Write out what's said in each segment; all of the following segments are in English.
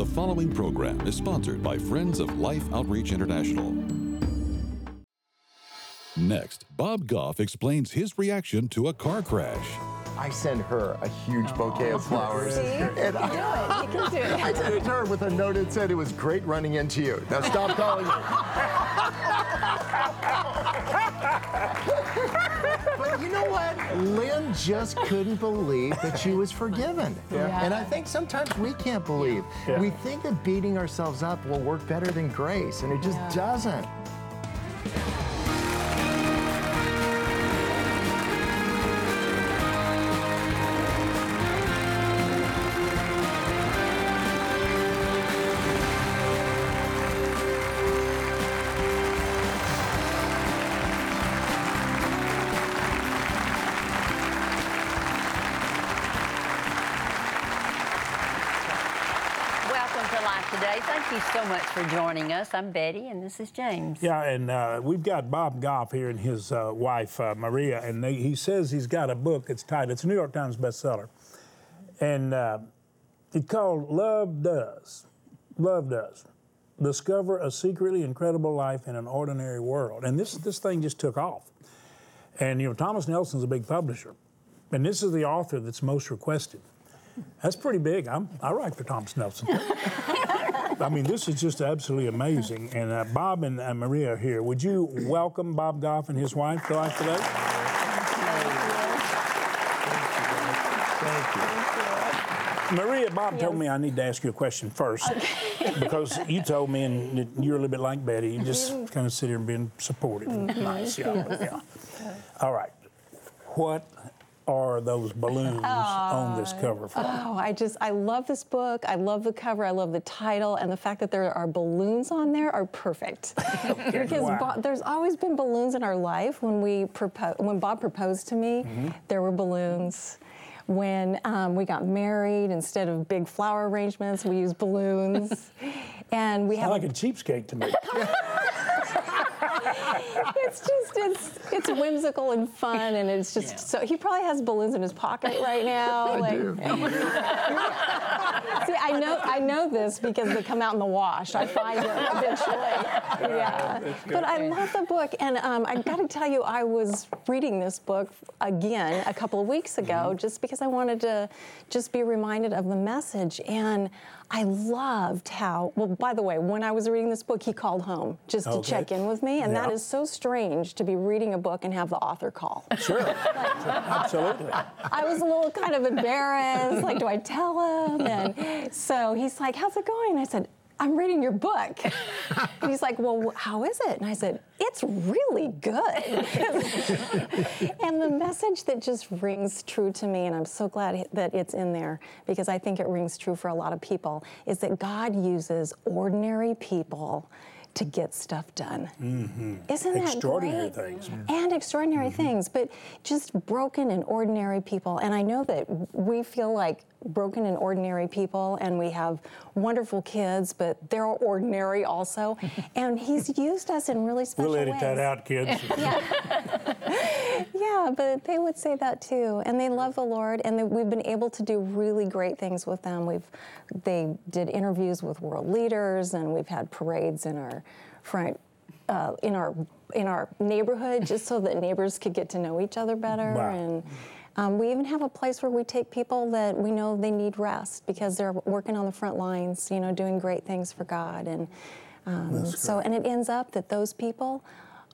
The following program is sponsored by Friends of Life Outreach International. Next, Bob Goff explains his reaction to a car crash. I sent her a huge bouquet of oh, flowers. See? And can do it. You can do it. I sent it to her with a note that said it was great running into you. Now stop calling me. you know what? Lynn just couldn't believe that she was forgiven. Yeah. And I think sometimes we can't believe. We think that beating ourselves up will work better than grace, and it just Yeah. doesn't. Life Today. Thank you so much for joining us. I'm Betty, and this is James. Yeah, and uh, we've got Bob Goff here and his uh, wife uh, Maria, and they, he says he's got a book. It's titled. It's a New York Times bestseller, and uh, it's called "Love Does." Love does. Discover a secretly incredible life in an ordinary world, and this this thing just took off. And you know, Thomas Nelson's a big publisher, and this is the author that's most requested. That's pretty big. I'm, I write for Thomas Nelson. I mean, this is just absolutely amazing. And uh, Bob and uh, Maria are here. Would you welcome Bob Goff and his wife to life today? Thank you. Maria, Bob told me I need to ask you a question first because you told me, and you're a little bit like Betty, you just kind of sit here and being supportive. and Nice, yeah, yeah. All right. What are those balloons on this cover for? Oh, I just, I love this book. I love the cover. I love the title. And the fact that there are balloons on there are perfect. because Wow. Bo- there's always been balloons in our life. When we propo- when Bob proposed to me, Mm-hmm. there were balloons. When um, we got married, instead of big flower arrangements, we used balloons. and we have Sound like a cheapskate to me. it's just it's it's whimsical and fun and it's just so he probably has balloons in his pocket right now I like see i know i know this because they come out in the wash i find it eventually yeah but i love the book and um, i got to tell you i was reading this book again a couple of weeks ago just because i wanted to just be reminded of the message and I loved how, well, by the way, when I was reading this book, he called home just to Okay. check in with me. And that Yeah. is so strange to be reading a book and have the author call. Sure, absolutely. I was a little kind of embarrassed. Like, do I tell him? And so he's like, How's it going? I said, I'm reading your book. And he's like, Well, how is it? And I said, It's really good. and the message that just rings true to me, and I'm so glad that it's in there because I think it rings true for a lot of people, is that God uses ordinary people to get stuff done. Isn't that Mm-hmm. Extraordinary great? things. and extraordinary things, but just broken and ordinary people. And I know that we feel like broken and ordinary people, and we have wonderful kids, but they're ordinary also. and He's used us in really special We'll edit ways. that out, kids. Yeah, but they would say that too, and they love the Lord, and they, we've been able to do really great things with them. We've they did interviews with world leaders, and we've had parades in our front. Uh, in our in our neighborhood, just so that neighbors could get to know each other better, Wow. and um, we even have a place where we take people that we know they need rest because they're working on the front lines, you know, doing great things for God, and um, so and it ends up that those people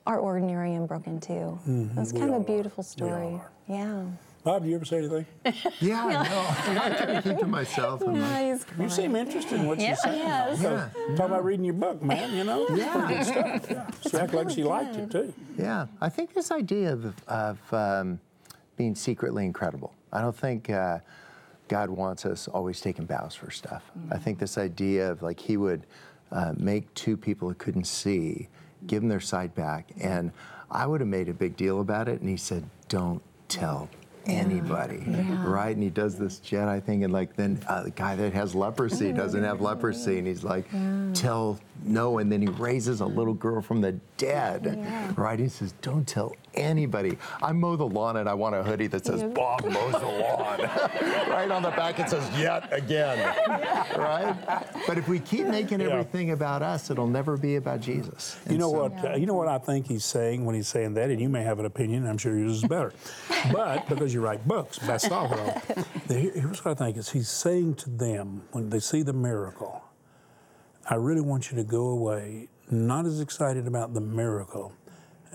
are ordinary and broken too. That's kind all of a beautiful Mm-hmm. We all story. are. Yeah. Bob, do you ever say anything? Yeah, I know. I try to keep to myself. I'm like, You seem interested in what Yeah. you're saying. Yes. So, Talk about reading your book, man, you know? Yeah. Good stuff. Yeah. She acted like she liked it, too. Yeah, I think this idea of, of um, being secretly incredible. I don't think uh, God wants us always taking bows for stuff. I think this idea of like He would uh, make two people who couldn't see, give them their sight back, and I would have made a big deal about it, and He said, "Don't tell." Anybody, right? And he does this Jedi thing, and like then uh, the guy that has leprosy doesn't have leprosy, and he's like, "Tell no, and then he raises a little girl from the dead, right? He says, don't tell anybody. I mow the lawn and I want a hoodie that says Bob mows the lawn. right on the back it says yet again, right? But if we keep making Yeah. everything about us, it'll never be about Jesus. You know so- what? Uh, you know what I think he's saying when he's saying that, and you may have an opinion. I'm sure yours is better, but because you write books, bestseller. Here- Here's what I think: is he's saying to them when they see the miracle, I really want you to go away not as excited about the miracle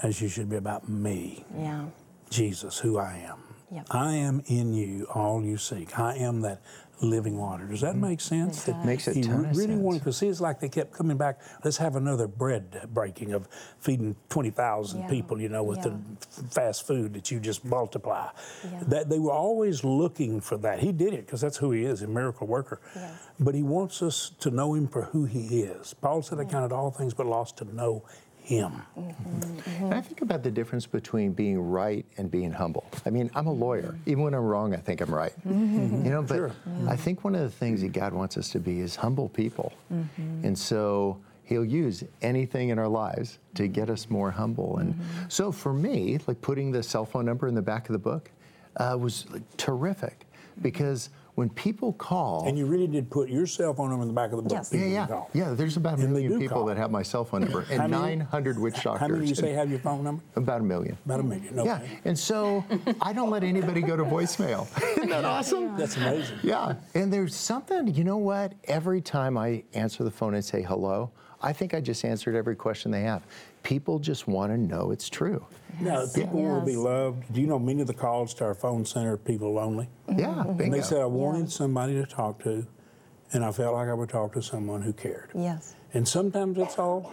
as you should be about me, Yeah. Jesus, who I am. Yep. I am in you, all you seek. I am that living water. Does that mm. make sense? It does. Makes he ton of really sense. wanted to see. It's like they kept coming back. Let's have another bread breaking of feeding twenty thousand Yeah. people. You know, with Yeah. the fast food that you just multiply. Yeah. That they were always looking for that. He did it because that's who he is, a miracle worker. But he wants us to know him for who he is. Paul said, "I counted all things but lost to know him." And I think about the difference between being right and being humble. I mean, I'm a lawyer. Even when I'm wrong, I think I'm right. You know, but I think one of the things that God wants us to be is humble people. And so He'll use anything in our lives to get us more humble. And so for me, like putting the cell phone number in the back of the book uh, was like, terrific because when people call, And you really did put your cell phone number in the back of the book. Yes. yeah, yeah, call. yeah. There's about a And million people call. that have my cell phone number, and 900 witch doctors. How many you say have your phone number? About a million. About a million. Okay. Yeah, and so I don't let anybody go to voicemail. Isn't that awesome? That's amazing. Yeah, and there's something, you know what? Every time I answer the phone and say hello, I think I just answered every question they have. People just want to know it's true. Now, people want to be loved. Do you know many of the calls to our phone center are people lonely? Yeah, mm-hmm. And they said, I wanted somebody to talk to, and I felt like I would talk to someone who cared. Yes. And sometimes it's all,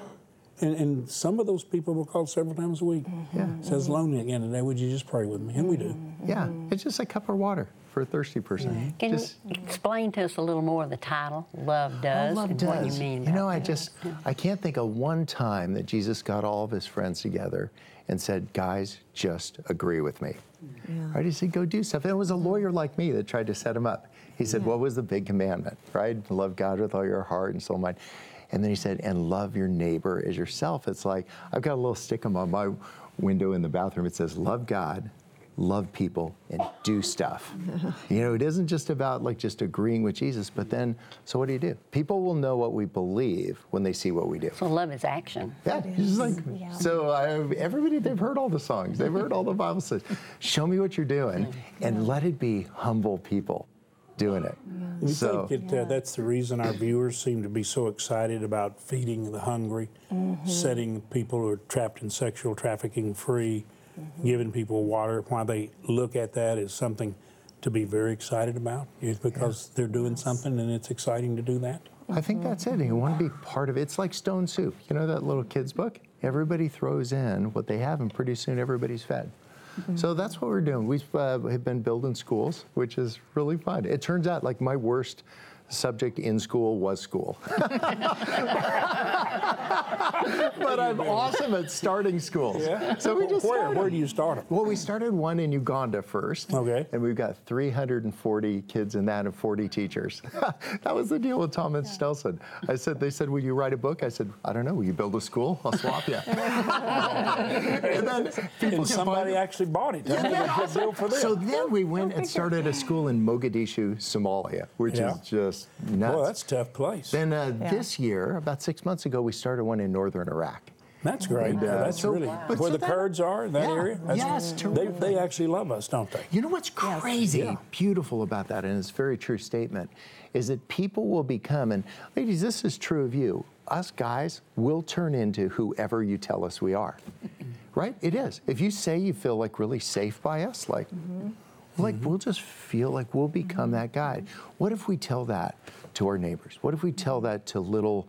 and, and some of those people will call several times a week. Yeah. Says mm-hmm. lonely again today. Would you just pray with me? And we do. yeah, it's just a cup of water for a thirsty person. Can Just- you explain to us a little more of the title, Love Does, love and does. what you mean You know, I that? just I can't think of one time that Jesus got all of his friends together and said, "Guys, just agree with me." Right? He said, "Go do stuff." And it was a lawyer like me that tried to set him up. He said, "What was the big commandment?" Right? Love God with all your heart and soul, and mind. And then he said, "And love your neighbor as yourself." It's like I've got a little stickum on my window in the bathroom. It says, "Love God." Love people and do stuff. you know, it isn't just about like just agreeing with Jesus, but then, so what do you do? People will know what we believe when they see what we do. So love is action. Yeah, it's just like Yeah. so. I, everybody they've heard all the songs, they've heard all the Bible says. Show me what you're doing, and let it be humble people doing it. You So think that uh, that's the reason our viewers seem to be so excited about feeding the hungry, setting people who are trapped in sexual trafficking free, giving people water, why they look at that as something to be very excited about? Is because they're doing something and it's exciting to do that? I think that's it. You want to be part of it. It's like Stone Soup. You know that little kids book? Everybody throws in what they have, and pretty soon everybody's fed. So that's what we're doing. We've uh, have been building schools, which is really fun. It turns out, like my worst subject in school was school. but I'm awesome at starting schools. So we just where started. where do you start them? Well, we started one in Uganda first. Okay. And we've got 340 kids in that and 40 teachers. that was the deal with Thomas Nelson. I said, they said, will you write a book? I said, I don't know. Will you build a school? I'll swap you. and then people And somebody actually bought it. That was deal for them. so then we went and started a school in Mogadishu, Somalia, which Yeah. is just nuts. Boy, that's a tough place. then uh, this year, about six months ago, we started one in northern Iraq. That's great. And, uh, that's so- really but where so the that- Kurds are in that Yeah, area. yes, they, terrific. they actually love us, don't they? You know what's crazy, Yeah. beautiful about that, and it's a very true statement, is that people will become, and ladies, this is true of you. Us guys will turn into whoever you tell us we are. right? It is. If you say you feel like really safe by us, like, like mm-hmm. we'll just feel like we'll become mm-hmm. that guy. What if we tell that to our neighbors? What if we tell mm-hmm. that to little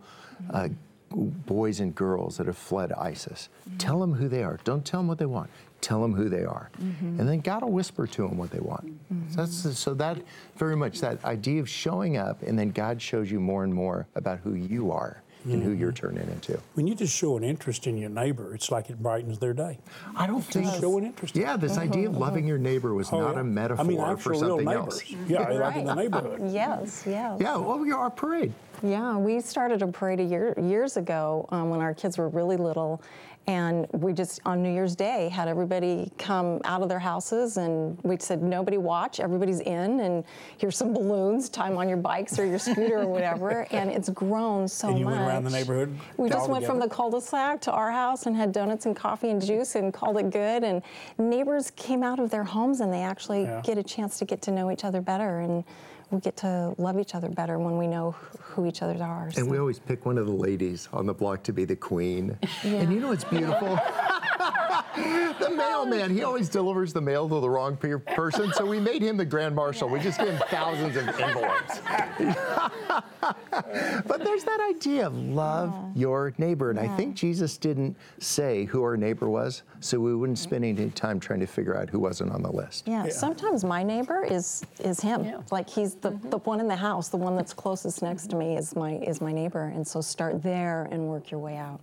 uh, boys and girls that have fled ISIS? Tell them who they are. Don't tell them what they want. Tell them who they are, and then God will whisper to them what they want. So, that's, so that very much that idea of showing up, and then God shows you more and more about who you are and who you're mm-hmm. turning into. When you just show an interest in your neighbor, it's like it brightens their day. I don't think Show an interest. in Yeah, this mm-hmm. idea of mm-hmm. loving your neighbor was Oh, not yeah. a metaphor I mean, for actual real something neighbors. else. Yeah, like in the neighborhood. Yes, yes. Yeah, well, we are our parade. Yeah, we started a parade a year, years ago um, when our kids were really little. And we just, on New Year's Day, had everybody come out of their houses and we said, nobody watch, everybody's in, and here's some balloons, time on your bikes or your scooter or whatever. And it's grown so And you much. went around the neighborhood We just went from the cul-de-sac to our house and had donuts and coffee and juice and called it good. And neighbors came out of their homes and they actually Yeah. get a chance to get to know each other better. And we get to love each other better when we know who each other are. And we always pick one of the ladies on the block to be the queen. And you know what's beautiful? the mailman, he always delivers the mail to the wrong pe- person, so we made him the grand marshal. We just gave him thousands of envelopes. but there's that idea of love your neighbor. And I think Jesus didn't say who our neighbor was, so we wouldn't spend any time trying to figure out who wasn't on the list. Yeah, sometimes my neighbor is is him. Yeah. Like he's the, mm-hmm. the one in the house, the one that's closest next to me is my is my neighbor. And so start there and work your way out.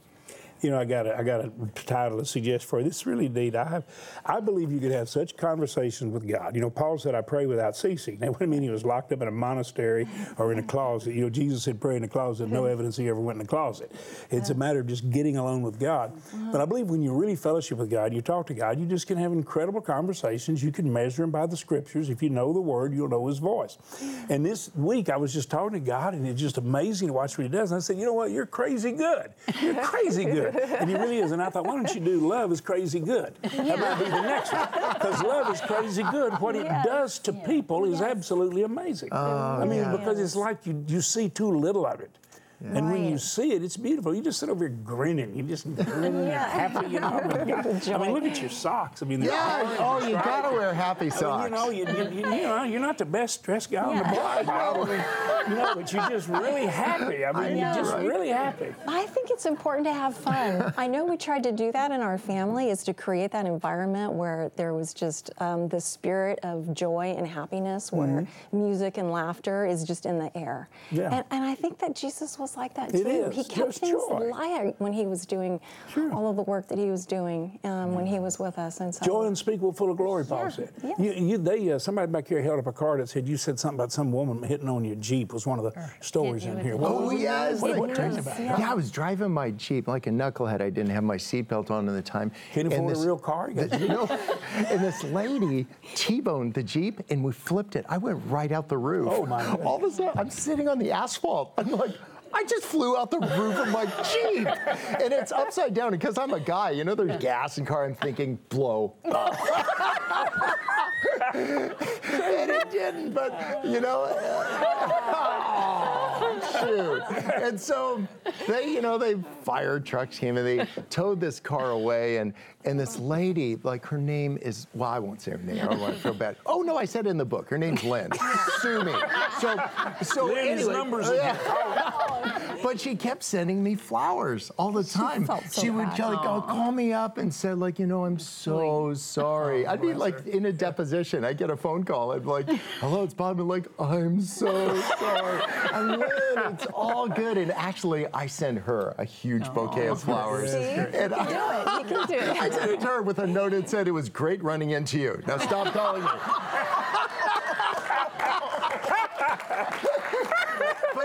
You know, I got a, I got a title to suggest for you. This is really neat. I have, I believe you could have such conversations with God. You know, Paul said, "I pray without ceasing." That wouldn't mean he was locked up in a monastery or in a closet. You know, Jesus said, "Pray in a closet." No evidence he ever went in a closet. It's a matter of just getting alone with God. But I believe when you really fellowship with God, you talk to God, you just can have incredible conversations. You can measure them by the Scriptures. If you know the Word, you'll know His voice. And this week, I was just talking to God, and it's just amazing to watch what He does. And I said, "You know what? You're crazy good. You're crazy good." And he really is. And I thought, why don't you do love is crazy good? That might be the next one. Because love is crazy good. What it does to people is absolutely amazing. Oh, I mean, yeah. because it's like you, you see too little of it. And when you see it, it's beautiful. You just sit over here grinning. You just grinning and happy, you know. I mean, I mean, look at your socks. I mean, they're Yeah, orange oh, and you striped. gotta wear happy I socks. mean, you know, you, you, you, you know, you're not the best dressed guy on the block, Bob. I know, but you're just really happy. I mean, you're know, just right? really happy. I think it's important to have fun. I know we tried to do that in our family, is to create that environment where there was just um, the spirit of joy and happiness, where music and laughter is just in the air. Mm-hmm. Yeah. And, and I think that Jesus was like that It too. is. He kept There's things joy. when he was doing all of the work that he was doing um, when he was with us. And so Joy unspeakable, full of glory, Paul Yeah, said. yeah. You, you, they, uh, somebody back here held up a card that said you said something about some woman hitting on your Jeep. Was one of the stories in here. the What Oh was it? yes, What, like- what crazy about it? Yeah. I was driving my Jeep like a knucklehead. I didn't have my seatbelt on at the time. Couldn't And afford a this- real car? You got you know, and this lady T-boned the Jeep, and we flipped it. I went right out the roof. Oh, my goodness. All of a sudden, I'm sitting on the asphalt. I'm like. I just flew out the roof of my Jeep, and it's upside down. Because I'm a guy, you know, there's gas in car. I'm thinking blow up, and it didn't. But you know, shoot. And so they, you know, they fire trucks came and they towed this car away. And and this lady, like her name is, well, I won't say her name. I don't want to feel bad. Oh no, I said it in the book. Her name's Lynn. Sue me. So so Lynn's anyway, numbers in yeah. But she kept sending me flowers all the time. She, felt so she would bad. like oh, call me up and said like, you know, I'm so oh, sorry. I'd be like in a deposition. I'd get a phone call. I'd be like, hello, it's Bob. And like, I'm so sorry. And Lynn, it's all good. And actually, I send her a huge bouquet of flowers. See? And I, do it. You can do it. I sent it to her with a note that said it was great running into you. Now stop calling me.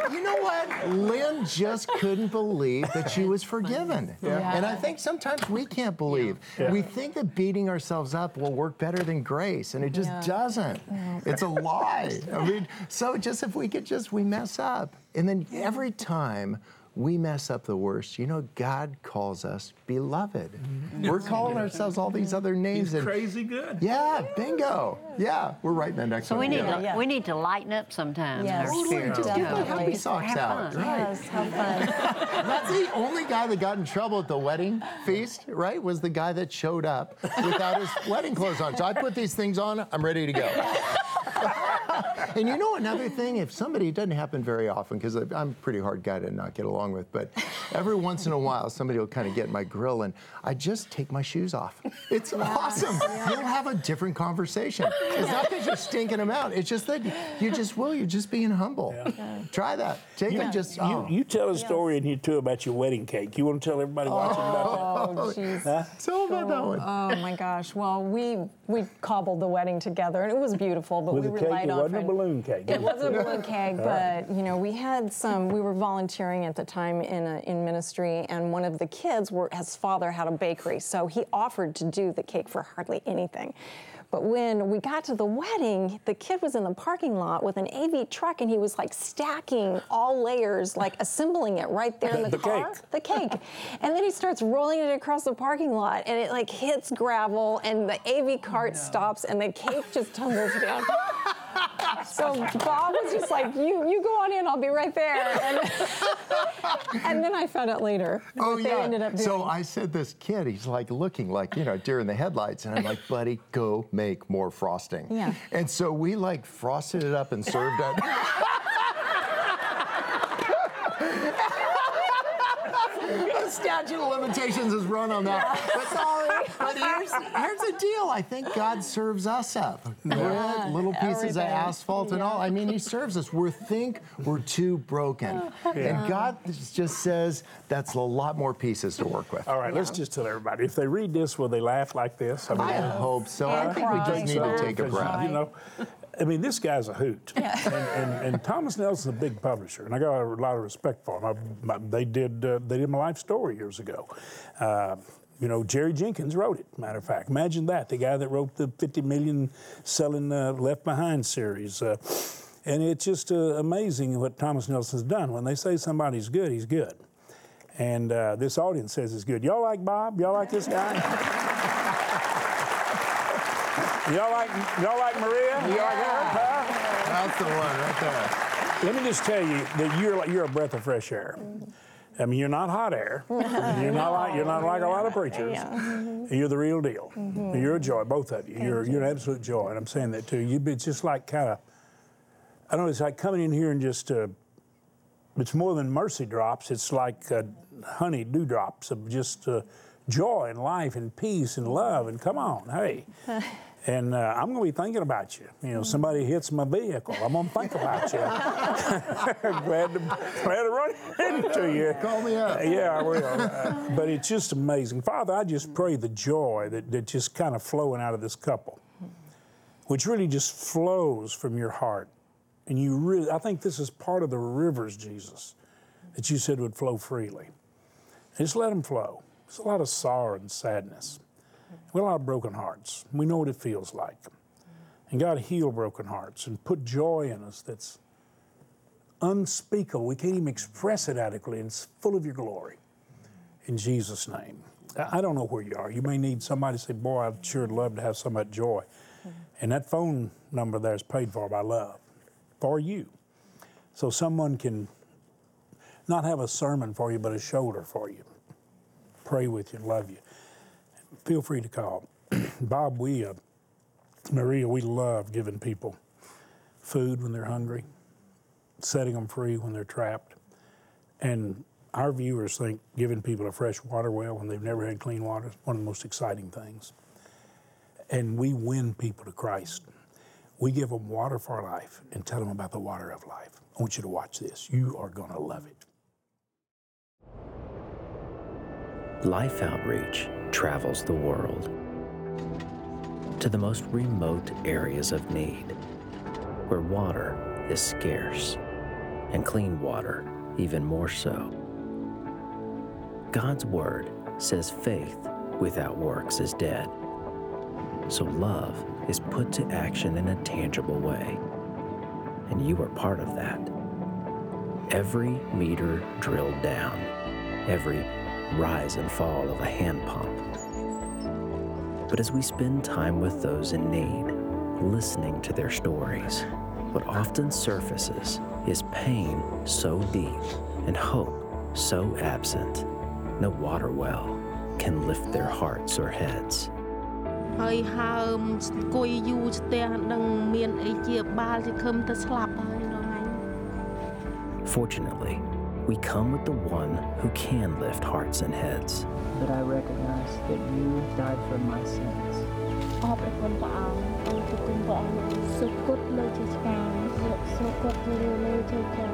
but you know what? Lynn just couldn't believe that she was forgiven. And I think sometimes we can't believe. We think that beating ourselves up will work better than grace, and it just Yeah. doesn't. It's a lie. I mean, so just if we could just, we mess up. And then every time we mess up the worst, you know, God calls us beloved. Mm-hmm. We're calling ourselves all these other names. He's and crazy good. yeah, bingo. Yeah, we're writing that next So one. we need together. to Yeah. we need to lighten up sometimes. Yes. Our Totally, spirit. Just get the Definitely. happy socks Have out. fun. Right. Yes, have fun. That's the only guy that got in trouble at the wedding feast, right? Was the guy that showed up without his wedding clothes on. So I put these things on, I'm ready to go. and you know another thing, if somebody, it doesn't happen very often because I'm a pretty hard guy to not get along with, but every once in a while somebody will kind of get my grill and I just take my shoes off. It's awesome. You'll have a different conversation. It's not because you're stinking them out. It's just that you just will. You're just being humble. Try that. Take them just. You, oh. you tell a story in here too about your wedding cake. You want to tell everybody watching oh, about Oh, jeez. Tell them about that one. Oh my gosh. Well, we we cobbled the wedding together, and it was beautiful. But With we relied on wasn't a friend- balloon cake. It was a balloon cake, but you know, we had some. We were volunteering at the time in a, in ministry, and one of the kids, were, his father had a bakery, so he offered to do the cake for hardly anything. But when we got to the wedding, the kid was in the parking lot with an AV truck, and he was like stacking all layers, like assembling it right there in the, The car. cake. The cake, and then he starts rolling it across the parking lot, and it like hits gravel, and the AV cart stops, and the cake just tumbles down. So Bob was just like, "You, you go on in. I'll be right there." And, and then I found out later Oh what yeah. they ended up doing. So I said this kid, he's like looking like you know deer in the headlights, and I'm like, buddy, go make more frosting. Yeah. And so we like frosted it up and served it. the statute of limitations is run on that. But, Sorry. but here's, here's the deal. I think God serves us up. Bread, little pieces everything. of asphalt and all. I mean, He serves us. We think we're too broken. And God just says that's a lot more pieces to work with. All right, let's just tell everybody if they read this, will they laugh like this? I mean, I hope so. I And think we cry. just need to take a breath. You know, I mean, this guy's a hoot. And, and, and Thomas Nelson's a big publisher, and I got a lot of respect for him. I, my, they did uh, they did my life story years ago. Uh, you know, Jerry Jenkins wrote it. Matter of fact, imagine that the guy that wrote the 50 million selling uh, Left Behind series. Uh, and it's just uh, amazing what Thomas Nelson's done. When they say somebody's good, he's good. And uh, this audience says he's good. Y'all like Bob? Y'all like this guy? Y'all like y'all like Maria? Y'all like her? Huh? That's the one right there. Let me just tell you that you're like you're a breath of fresh air. I mean, you're not hot air. You're not like you're not like a lot of preachers. Yeah. You're the real deal. You're a joy, both of you. You're you're an absolute joy, and I'm saying that too. You it's just like kind of. I don't know. It's like coming in here and just. Uh, it's more than mercy drops. It's like uh, honey dewdrops of just uh, joy and life and peace and love. And come on, hey. And uh, I'm going to be thinking about you. You know, somebody hits my vehicle, I'm going to think about you. glad, to, glad to run into you. Call me up. Yeah, I will. Uh, but it's just amazing. Father, I just pray the joy that, that just kind of flowing out of this couple, which really just flows from your heart. And you really, I think this is part of the rivers, Jesus, that you said would flow freely. Just let them flow. There's a lot of sorrow and sadness. We have a lot of broken hearts. We know what it feels like. And God, heal broken hearts and put joy in us that's unspeakable. We can't even express it adequately, and it's full of your glory. In Jesus' name. I don't know where you are. You may need somebody to say, Boy, I'd sure love to have of that joy. And that phone number there is paid for by love for you. So someone can not have a sermon for you, but a shoulder for you. Pray with you love you. Feel free to call. Bob, we, uh, Maria, we love giving people food when they're hungry, setting them free when they're trapped. And our viewers think giving people a fresh water well when they've never had clean water is one of the most exciting things. And we win people to Christ. We give them water for life and tell them about the water of life. I want you to watch this. You are going to love it. Life Outreach travels the world to the most remote areas of need, where water is scarce and clean water even more so. God's Word says faith without works is dead. So love is put to action in a tangible way. And you are part of that. Every meter drilled down, every rise and fall of a hand pump. But as we spend time with those in need, listening to their stories, what often surfaces is pain so deep and hope so absent, no water well can lift their hearts or heads. ហើយហើមអង្គុយយូរស្ទះនឹងមានអីជាបាលជាខឹមទៅស្លាប់ហើយដល់ថ្ងៃ Fortunately, we come with the one who can lift hearts and heads. but I recognize that you died for my sins. អរព្រះគុណព្រះអង្គអរព្រះគុណព្រះអង្គសុគតលើជាឆ្កាសុគតលើលើជាឆ្កា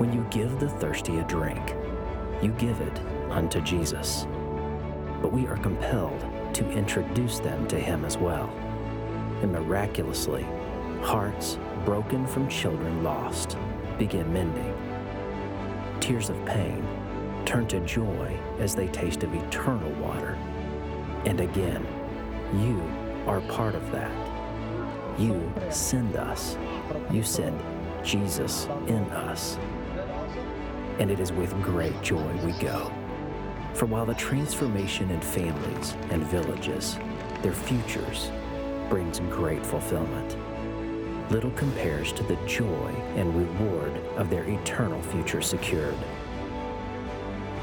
When you give the thirsty a drink, you give it unto Jesus. But we are compelled to introduce them to him as well. And miraculously, hearts broken from children lost, begin mending. Tears of pain turn to joy as they taste of eternal water. And again, you are part of that. You send us. You send Jesus in us. And it is with great joy we go. For while the transformation in families and villages, their futures, brings great fulfillment, little compares to the joy and reward of their eternal future secured.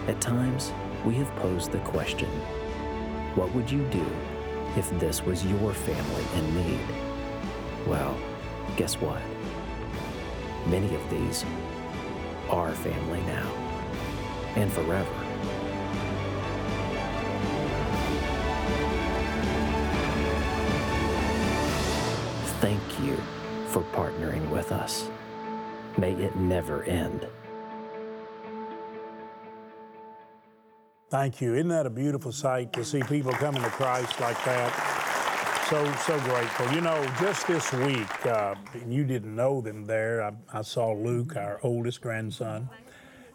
At times, we have posed the question what would you do if this was your family in need? Well, guess what? Many of these are family now and forever. Thank you for partnering with us. May it never end. Thank you. Isn't that a beautiful sight to see people coming to Christ like that? So, so grateful. You know, just this week, uh, you didn't know them there, I, I saw Luke, our oldest grandson.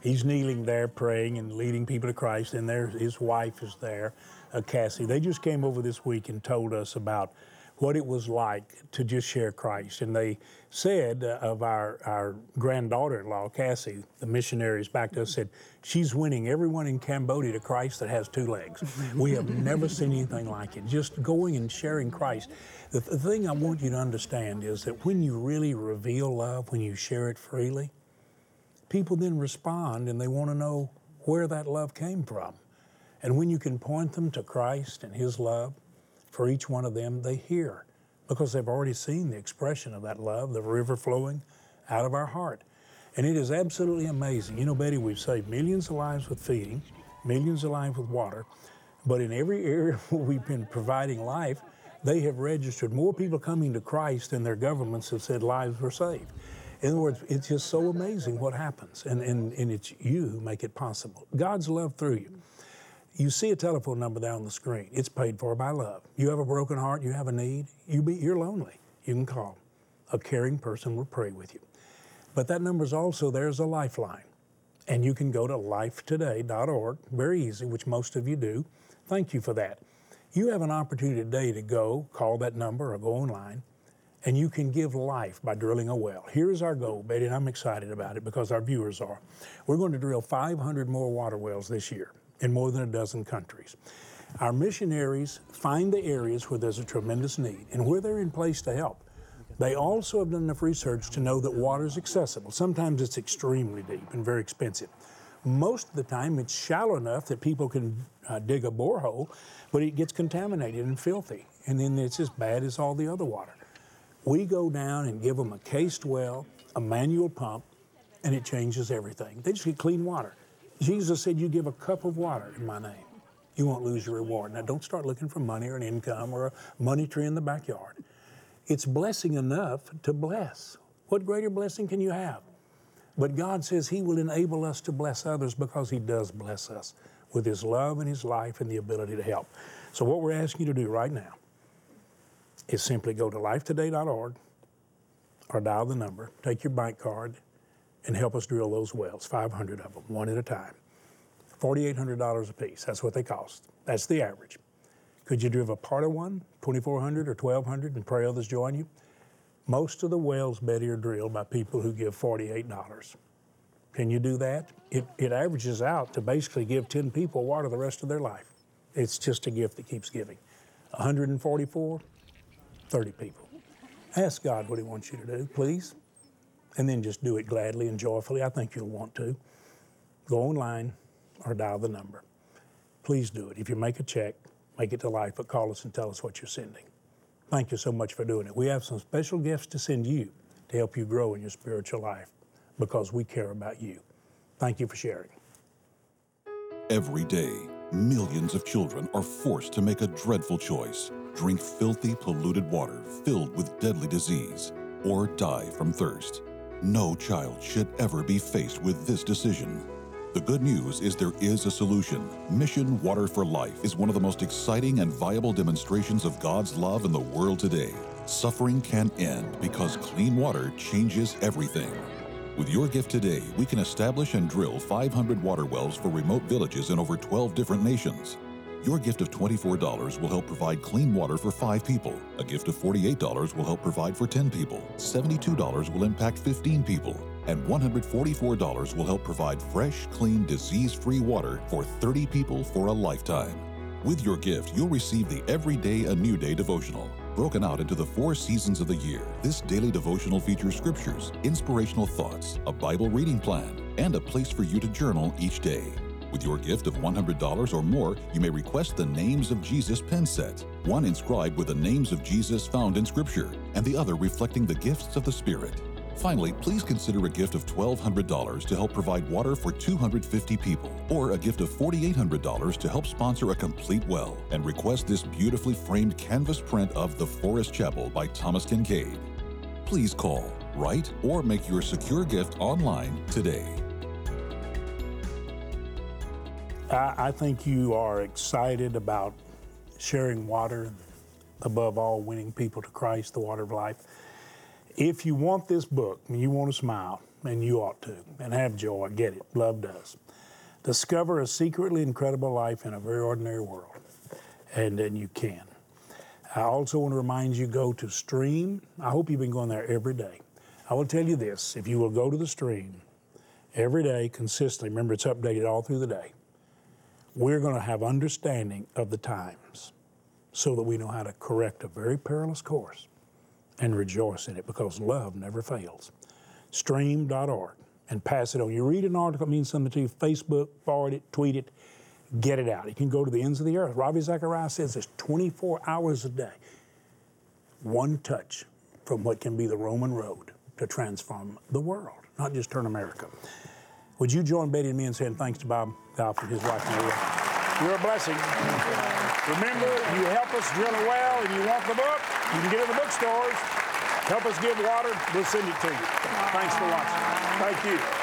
He's kneeling there praying and leading people to Christ, and there his wife is there, uh, Cassie. They just came over this week and told us about what it was like to just share Christ. And they said uh, of our, our granddaughter in law, Cassie, the missionaries back to us said, she's winning everyone in Cambodia to Christ that has two legs. we have never seen anything like it. Just going and sharing Christ. The, the thing I want you to understand is that when you really reveal love, when you share it freely, people then respond and they want to know where that love came from. And when you can point them to Christ and His love, for each one of them, they hear because they've already seen the expression of that love, the river flowing out of our heart. And it is absolutely amazing. You know, Betty, we've saved millions of lives with feeding, millions of lives with water, but in every area where we've been providing life, they have registered more people coming to Christ than their governments have said lives were saved. In other words, it's just so amazing what happens, and, and, and it's you who make it possible. God's love through you. You see a telephone number there on the screen. It's paid for by love. You have a broken heart, you have a need, you be, you're lonely. You can call. A caring person will pray with you. But that number is also there's a lifeline. And you can go to lifetoday.org, very easy, which most of you do. Thank you for that. You have an opportunity today to go, call that number or go online, and you can give life by drilling a well. Here's our goal, Betty, and I'm excited about it because our viewers are. We're going to drill 500 more water wells this year in more than a dozen countries. Our missionaries find the areas where there's a tremendous need and where they're in place to help. They also have done enough research to know that water is accessible. Sometimes it's extremely deep and very expensive. Most of the time, it's shallow enough that people can uh, dig a borehole, but it gets contaminated and filthy, and then it's as bad as all the other water. We go down and give them a cased well, a manual pump, and it changes everything. They just get clean water. Jesus said, You give a cup of water in my name, you won't lose your reward. Now, don't start looking for money or an income or a money tree in the backyard. It's blessing enough to bless. What greater blessing can you have? But God says He will enable us to bless others because He does bless us with His love and His life and the ability to help. So, what we're asking you to do right now is simply go to lifetoday.org or dial the number, take your bank card, and help us drill those wells, 500 of them, one at a time. $4,800 a piece, that's what they cost. That's the average. Could you drill a part of one, 2,400 or 1,200, and pray others join you? Most of the wells, Betty, are drilled by people who give $48. Can you do that? It, it averages out to basically give 10 people water the rest of their life. It's just a gift that keeps giving. 144, 30 people. Ask God what He wants you to do, please and then just do it gladly and joyfully. I think you'll want to. Go online or dial the number. Please do it. If you make a check, make it to life, but call us and tell us what you're sending. Thank you so much for doing it. We have some special gifts to send you to help you grow in your spiritual life because we care about you. Thank you for sharing. Every day, millions of children are forced to make a dreadful choice drink filthy, polluted water filled with deadly disease, or die from thirst. No child should ever be faced with this decision. The good news is there is a solution. Mission Water for Life is one of the most exciting and viable demonstrations of God's love in the world today. Suffering can end because clean water changes everything. With your gift today, we can establish and drill 500 water wells for remote villages in over 12 different nations. Your gift of $24 will help provide clean water for five people. A gift of $48 will help provide for 10 people. $72 will impact 15 people. And $144 will help provide fresh, clean, disease free water for 30 people for a lifetime. With your gift, you'll receive the Everyday a New Day devotional. Broken out into the four seasons of the year, this daily devotional features scriptures, inspirational thoughts, a Bible reading plan, and a place for you to journal each day. With your gift of $100 or more, you may request the Names of Jesus pen set, one inscribed with the names of Jesus found in Scripture, and the other reflecting the gifts of the Spirit. Finally, please consider a gift of $1,200 to help provide water for 250 people, or a gift of $4,800 to help sponsor a complete well, and request this beautifully framed canvas print of The Forest Chapel by Thomas Kinkade. Please call, write, or make your secure gift online today. I, I think you are excited about sharing water, above all, winning people to Christ, the water of life. If you want this book and you want to smile, and you ought to, and have joy, get it. Love does. Discover a secretly incredible life in a very ordinary world, and then you can. I also want to remind you go to Stream. I hope you've been going there every day. I will tell you this if you will go to the Stream every day consistently, remember it's updated all through the day, we're going to have understanding of the times so that we know how to correct a very perilous course and rejoice in it because love never fails. Stream.org and pass it on. You read an article, it means something to you, Facebook, forward it, tweet it, get it out. You can go to the ends of the earth. Ravi Zacharias says it's 24 hours a day. One touch from what can be the Roman road to transform the world, not just turn America. Would you join Betty and me in saying thanks to Bob Goff and his wife Maria? You're a blessing. Remember, you help us drill a well and you want the book, you can get it in the bookstores. Help us give water, we'll send it to you. Thanks for watching. Thank you.